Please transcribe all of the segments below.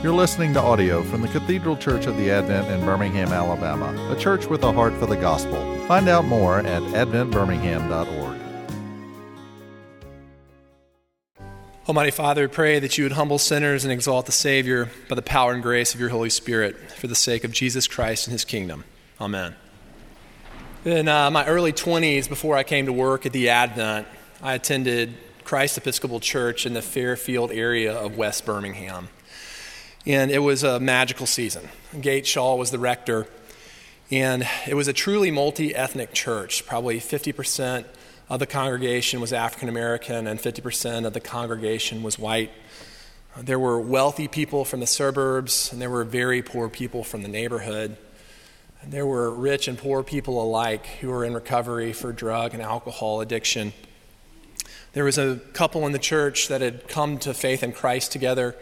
You're listening to audio from the Cathedral Church of the Advent in Birmingham, Alabama, a church with a heart for the gospel. Find out more at adventbirmingham.org. Almighty Father, we pray that you would humble sinners and exalt the Savior by the power and grace of your Holy Spirit for the sake of Jesus Christ and his kingdom. Amen. In uh, my early 20s, before I came to work at the Advent, I attended Christ Episcopal Church in the Fairfield area of West Birmingham. And it was a magical season. Gate Shaw was the rector, and it was a truly multi ethnic church. Probably 50% of the congregation was African American, and 50% of the congregation was white. There were wealthy people from the suburbs, and there were very poor people from the neighborhood. And there were rich and poor people alike who were in recovery for drug and alcohol addiction. There was a couple in the church that had come to faith in Christ together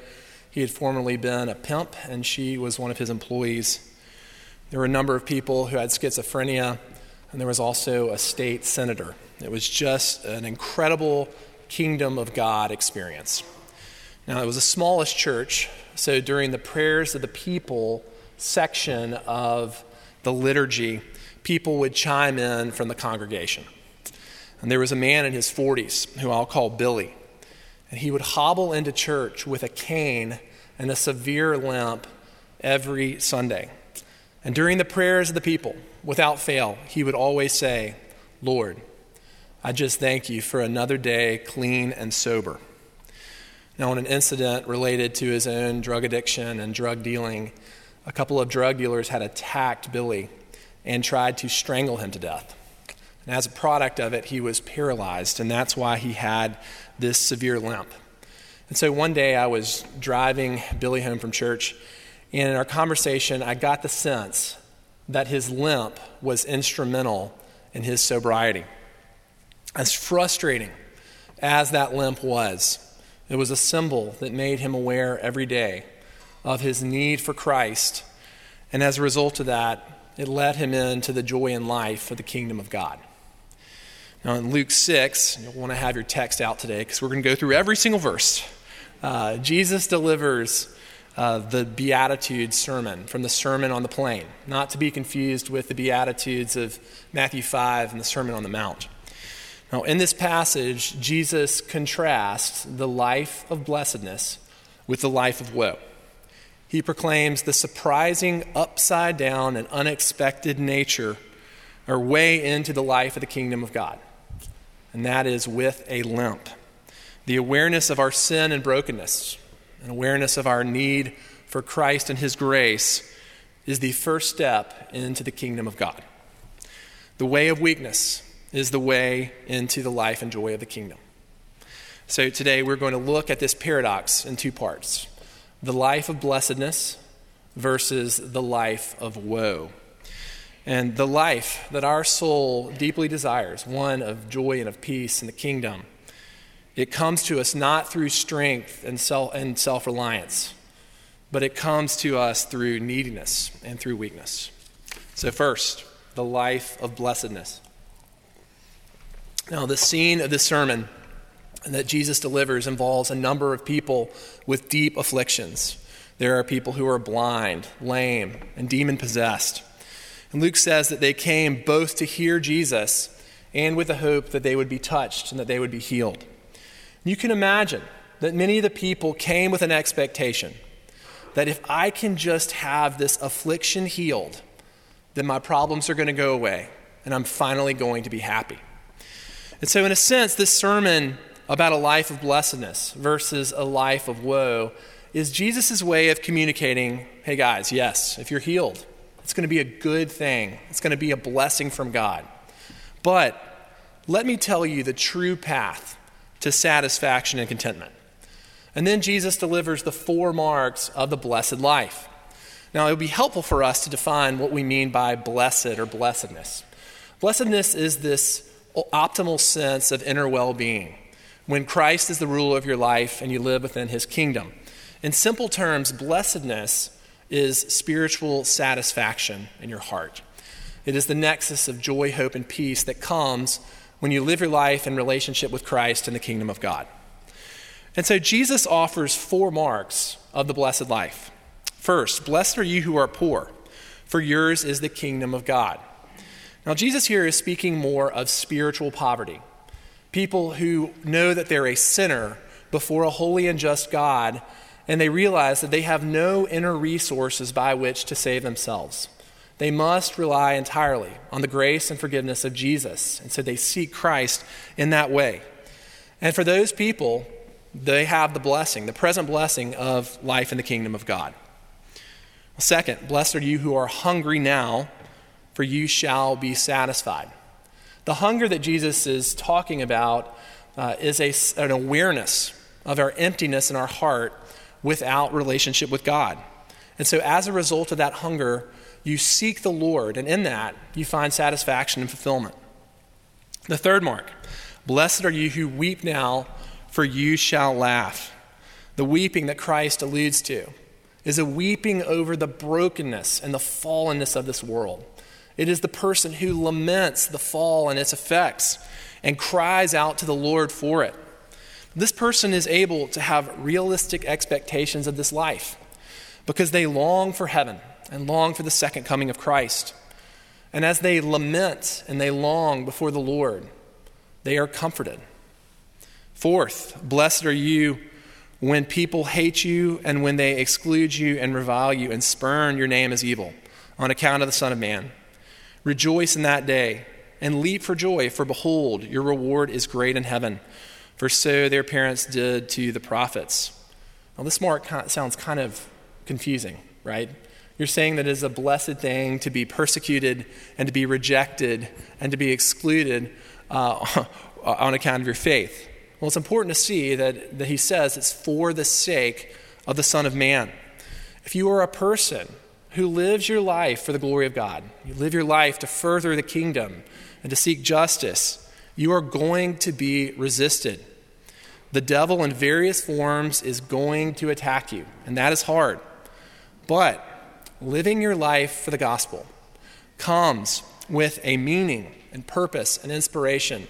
he had formerly been a pimp, and she was one of his employees. There were a number of people who had schizophrenia, and there was also a state senator. It was just an incredible kingdom of God experience. Now, it was a smallest church, so during the prayers of the people section of the liturgy, people would chime in from the congregation. And there was a man in his 40s who I'll call Billy. And he would hobble into church with a cane and a severe limp every Sunday. And during the prayers of the people, without fail, he would always say, Lord, I just thank you for another day clean and sober. Now, in an incident related to his own drug addiction and drug dealing, a couple of drug dealers had attacked Billy and tried to strangle him to death. And as a product of it, he was paralyzed, and that's why he had this severe limp. And so one day I was driving Billy home from church, and in our conversation, I got the sense that his limp was instrumental in his sobriety. As frustrating as that limp was, it was a symbol that made him aware every day of his need for Christ. And as a result of that, it led him into the joy and life of the kingdom of God. Now, in Luke 6, you'll want to have your text out today because we're going to go through every single verse. Uh, Jesus delivers uh, the Beatitudes sermon from the Sermon on the Plain, not to be confused with the Beatitudes of Matthew 5 and the Sermon on the Mount. Now, in this passage, Jesus contrasts the life of blessedness with the life of woe. He proclaims the surprising, upside down, and unexpected nature or way into the life of the kingdom of God and that is with a limp. The awareness of our sin and brokenness, an awareness of our need for Christ and His grace, is the first step into the kingdom of God. The way of weakness is the way into the life and joy of the kingdom. So today we're going to look at this paradox in two parts the life of blessedness versus the life of woe and the life that our soul deeply desires, one of joy and of peace in the kingdom, it comes to us not through strength and self and self-reliance, but it comes to us through neediness and through weakness. So first, the life of blessedness. Now, the scene of this sermon that Jesus delivers involves a number of people with deep afflictions. There are people who are blind, lame, and demon possessed. And Luke says that they came both to hear Jesus and with the hope that they would be touched and that they would be healed. You can imagine that many of the people came with an expectation that if I can just have this affliction healed, then my problems are going to go away and I'm finally going to be happy. And so, in a sense, this sermon about a life of blessedness versus a life of woe is Jesus' way of communicating hey, guys, yes, if you're healed, it's going to be a good thing, it's going to be a blessing from God. But let me tell you the true path to satisfaction and contentment. And then Jesus delivers the four marks of the blessed life. Now, it would be helpful for us to define what we mean by blessed or blessedness. Blessedness is this optimal sense of inner well being when Christ is the ruler of your life and you live within his kingdom. In simple terms, blessedness is spiritual satisfaction in your heart. It is the nexus of joy, hope, and peace that comes when you live your life in relationship with Christ and the kingdom of God. And so Jesus offers four marks of the blessed life. First, blessed are you who are poor, for yours is the kingdom of God. Now, Jesus here is speaking more of spiritual poverty. People who know that they're a sinner before a holy and just God, and they realize that they have no inner resources by which to save themselves. They must rely entirely on the grace and forgiveness of Jesus, and so they seek Christ in that way. And for those people, they have the blessing, the present blessing of life in the kingdom of God. Second, blessed are you who are hungry now for you shall be satisfied. The hunger that Jesus is talking about uh, is a, an awareness of our emptiness in our heart without relationship with God. And so, as a result of that hunger, you seek the Lord, and in that, you find satisfaction and fulfillment. The third mark Blessed are you who weep now, for you shall laugh. The weeping that Christ alludes to is a weeping over the brokenness and the fallenness of this world. It is the person who laments the fall and its effects and cries out to the Lord for it. This person is able to have realistic expectations of this life because they long for heaven and long for the second coming of Christ. And as they lament and they long before the Lord, they are comforted. Fourth, blessed are you when people hate you and when they exclude you and revile you and spurn your name as evil on account of the Son of Man. Rejoice in that day and leap for joy, for behold, your reward is great in heaven. For so their parents did to the prophets. Now, this mark sounds kind of confusing, right? You're saying that it is a blessed thing to be persecuted and to be rejected and to be excluded uh, on account of your faith. Well, it's important to see that, that he says it's for the sake of the Son of Man. If you are a person who lives your life for the glory of God, you live your life to further the kingdom and to seek justice, you are going to be resisted. The devil, in various forms, is going to attack you, and that is hard. But living your life for the gospel comes with a meaning and purpose and inspiration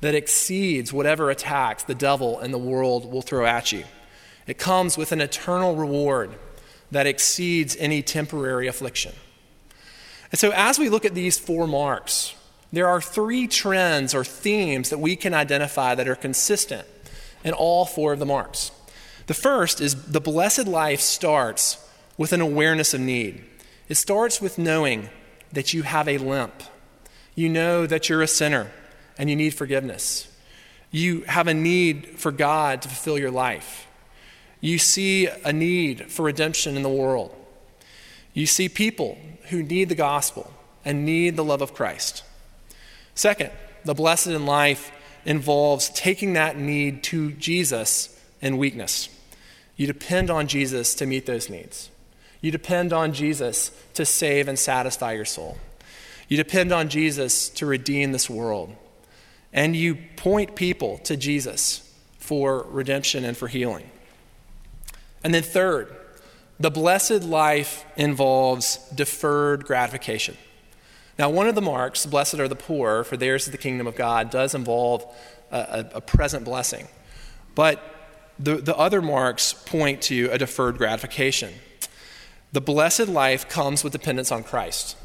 that exceeds whatever attacks the devil and the world will throw at you. It comes with an eternal reward that exceeds any temporary affliction. And so, as we look at these four marks, there are three trends or themes that we can identify that are consistent in all four of the marks. The first is the blessed life starts with an awareness of need. It starts with knowing that you have a limp. You know that you're a sinner and you need forgiveness. You have a need for God to fulfill your life. You see a need for redemption in the world. You see people who need the gospel and need the love of Christ. Second, the blessed in life involves taking that need to Jesus in weakness. You depend on Jesus to meet those needs. You depend on Jesus to save and satisfy your soul. You depend on Jesus to redeem this world. And you point people to Jesus for redemption and for healing. And then, third, the blessed life involves deferred gratification. Now, one of the marks, blessed are the poor, for theirs is the kingdom of God, does involve a, a, present blessing. But the, the other marks point to a deferred gratification. The blessed life comes with dependence on Christ,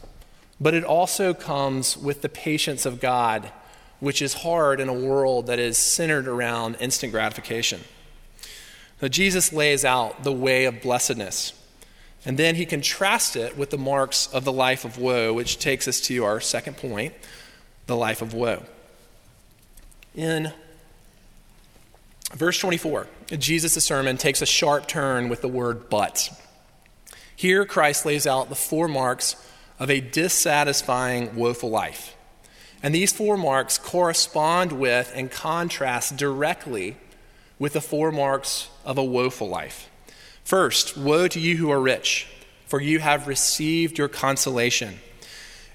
but it also comes with the patience of God, which is hard in a world that is centered around instant gratification. So Jesus lays out the way of blessedness. And then he contrasts it with the marks of the life of woe, which takes us to our second point the life of woe. In verse 24, Jesus' sermon takes a sharp turn with the word but. Here, Christ lays out the four marks of a dissatisfying, woeful life. And these four marks correspond with and contrast directly with the four marks of a woeful life. First, woe to you who are rich, for you have received your consolation.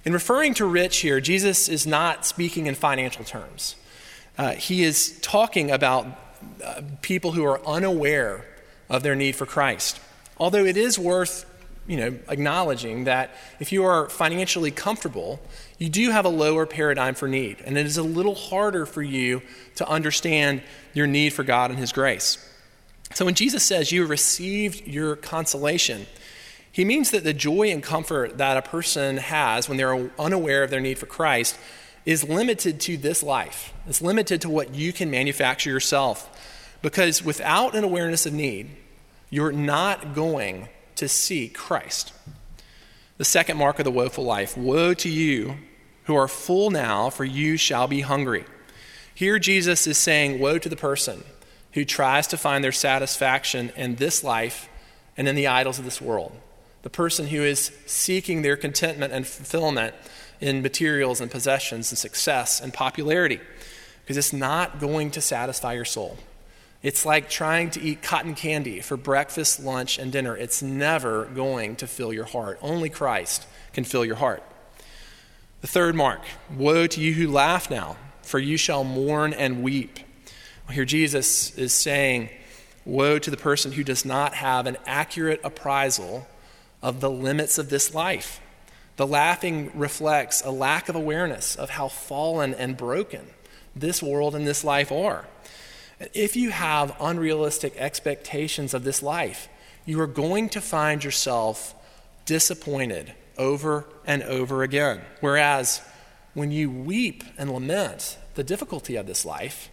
In referring to rich here, Jesus is not speaking in financial terms. Uh, he is talking about uh, people who are unaware of their need for Christ. Although it is worth you know, acknowledging that if you are financially comfortable, you do have a lower paradigm for need. And it is a little harder for you to understand your need for God and His grace. So when Jesus says you received your consolation, he means that the joy and comfort that a person has when they're unaware of their need for Christ is limited to this life. It's limited to what you can manufacture yourself. Because without an awareness of need, you're not going to see Christ. The second mark of the woeful life Woe to you who are full now, for you shall be hungry. Here, Jesus is saying, Woe to the person who tries to find their satisfaction in this life and in the idols of this world. The person who is seeking their contentment and fulfillment in materials and possessions and success and popularity, because it's not going to satisfy your soul. It's like trying to eat cotton candy for breakfast, lunch, and dinner. It's never going to fill your heart. Only Christ can fill your heart. The third mark Woe to you who laugh now, for you shall mourn and weep. Here Jesus is saying, Woe to the person who does not have an accurate appraisal of the limits of this life. The laughing reflects a lack of awareness of how fallen and broken this world and this life are. If you have unrealistic expectations of this life, you are going to find yourself disappointed over and over again. Whereas when you weep and lament the difficulty of this life,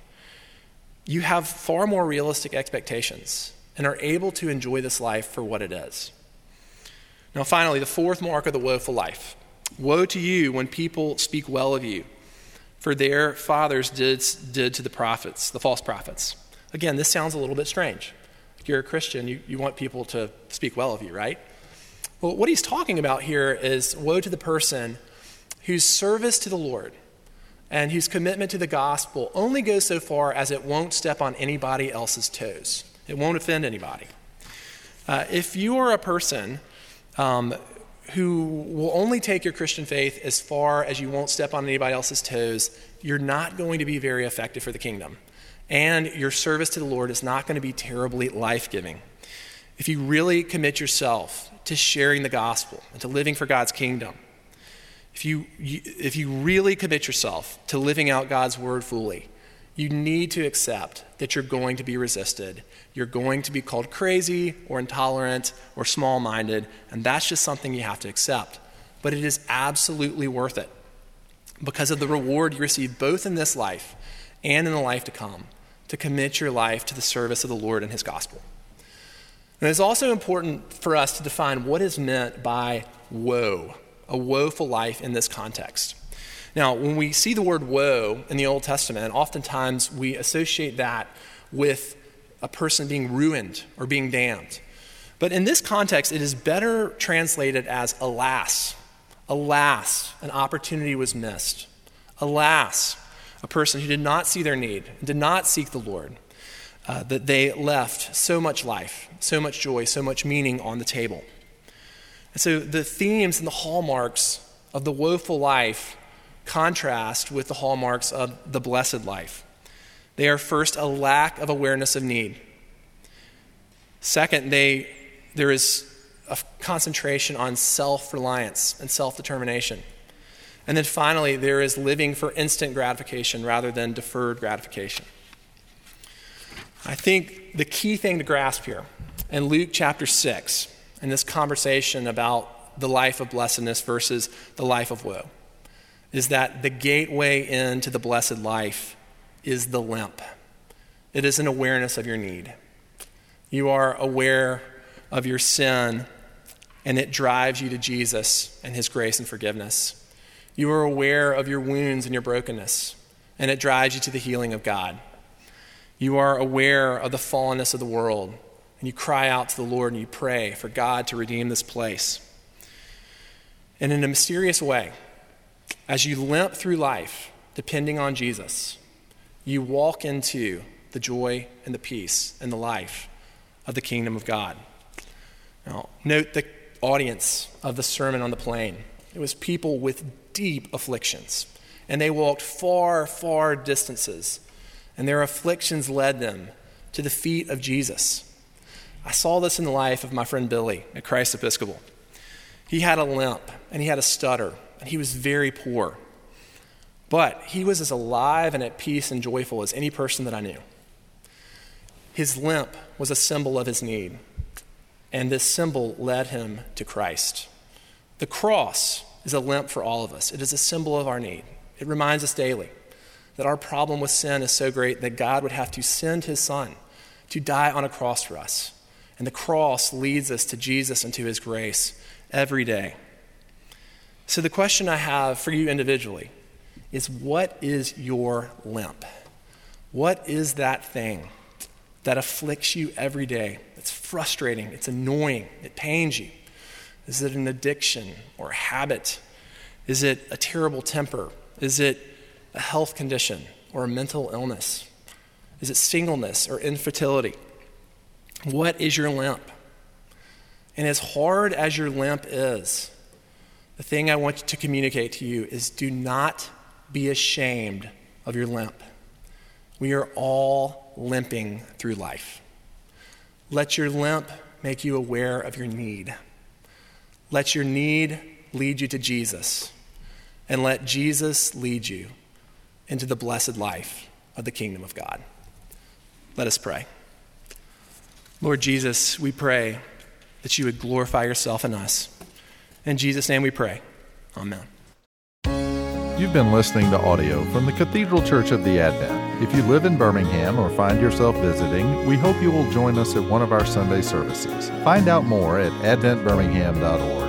you have far more realistic expectations and are able to enjoy this life for what it is. Now, finally, the fourth mark of the woeful life Woe to you when people speak well of you for their fathers did, did to the prophets, the false prophets. Again, this sounds a little bit strange. If you're a Christian, you, you want people to speak well of you, right? Well, what he's talking about here is woe to the person whose service to the Lord and whose commitment to the gospel only goes so far as it won't step on anybody else's toes. It won't offend anybody. Uh, if you are a person um, who will only take your Christian faith as far as you won't step on anybody else's toes, you're not going to be very effective for the kingdom. And your service to the Lord is not going to be terribly life giving. If you really commit yourself to sharing the gospel and to living for God's kingdom, if you, if you really commit yourself to living out God's word fully, you need to accept that you're going to be resisted. You're going to be called crazy or intolerant or small minded, and that's just something you have to accept. But it is absolutely worth it because of the reward you receive both in this life and in the life to come to commit your life to the service of the Lord and His gospel. And it's also important for us to define what is meant by woe, a woeful life in this context. Now, when we see the word woe in the Old Testament, oftentimes we associate that with a person being ruined or being damned. But in this context, it is better translated as alas. Alas, an opportunity was missed. Alas, a person who did not see their need did not seek the Lord, uh, that they left so much life, so much joy, so much meaning on the table. And so the themes and the hallmarks of the woeful life contrast with the hallmarks of the blessed life. They are first a lack of awareness of need. Second, they, there is a concentration on self reliance and self determination. And then finally, there is living for instant gratification rather than deferred gratification. I think the key thing to grasp here in Luke chapter 6, in this conversation about the life of blessedness versus the life of woe, is that the gateway into the blessed life is the limp. It is an awareness of your need. You are aware of your sin, and it drives you to Jesus and his grace and forgiveness. You are aware of your wounds and your brokenness, and it drives you to the healing of God. You are aware of the fallenness of the world, and you cry out to the Lord and you pray for God to redeem this place. And in a mysterious way, as you limp through life, depending on Jesus, you walk into the joy and the peace and the life of the kingdom of God. Now, note the audience of the Sermon on the Plain. It was people with deep afflictions, and they walked far, far distances, and their afflictions led them to the feet of Jesus. I saw this in the life of my friend Billy at Christ Episcopal. He had a limp, and he had a stutter, and he was very poor. But he was as alive and at peace and joyful as any person that I knew. His limp was a symbol of his need, and this symbol led him to Christ. The cross is a limp for all of us, it is a symbol of our need. It reminds us daily that our problem with sin is so great that God would have to send his son to die on a cross for us. And the cross leads us to Jesus and to his grace every day. So, the question I have for you individually is what is your limp? What is that thing that afflicts you every day? It's frustrating, it's annoying, it pains you. Is it an addiction or a habit? Is it a terrible temper? Is it a health condition or a mental illness? Is it singleness or infertility? What is your limp? And as hard as your limp is, the thing I want to communicate to you is do not be ashamed of your limp. We are all limping through life. Let your limp make you aware of your need. Let your need lead you to Jesus, and let Jesus lead you into the blessed life of the kingdom of God. Let us pray. Lord Jesus, we pray that you would glorify yourself in us. In Jesus' name we pray. Amen. You've been listening to audio from the Cathedral Church of the Advent. If you live in Birmingham or find yourself visiting, we hope you will join us at one of our Sunday services. Find out more at adventbirmingham.org.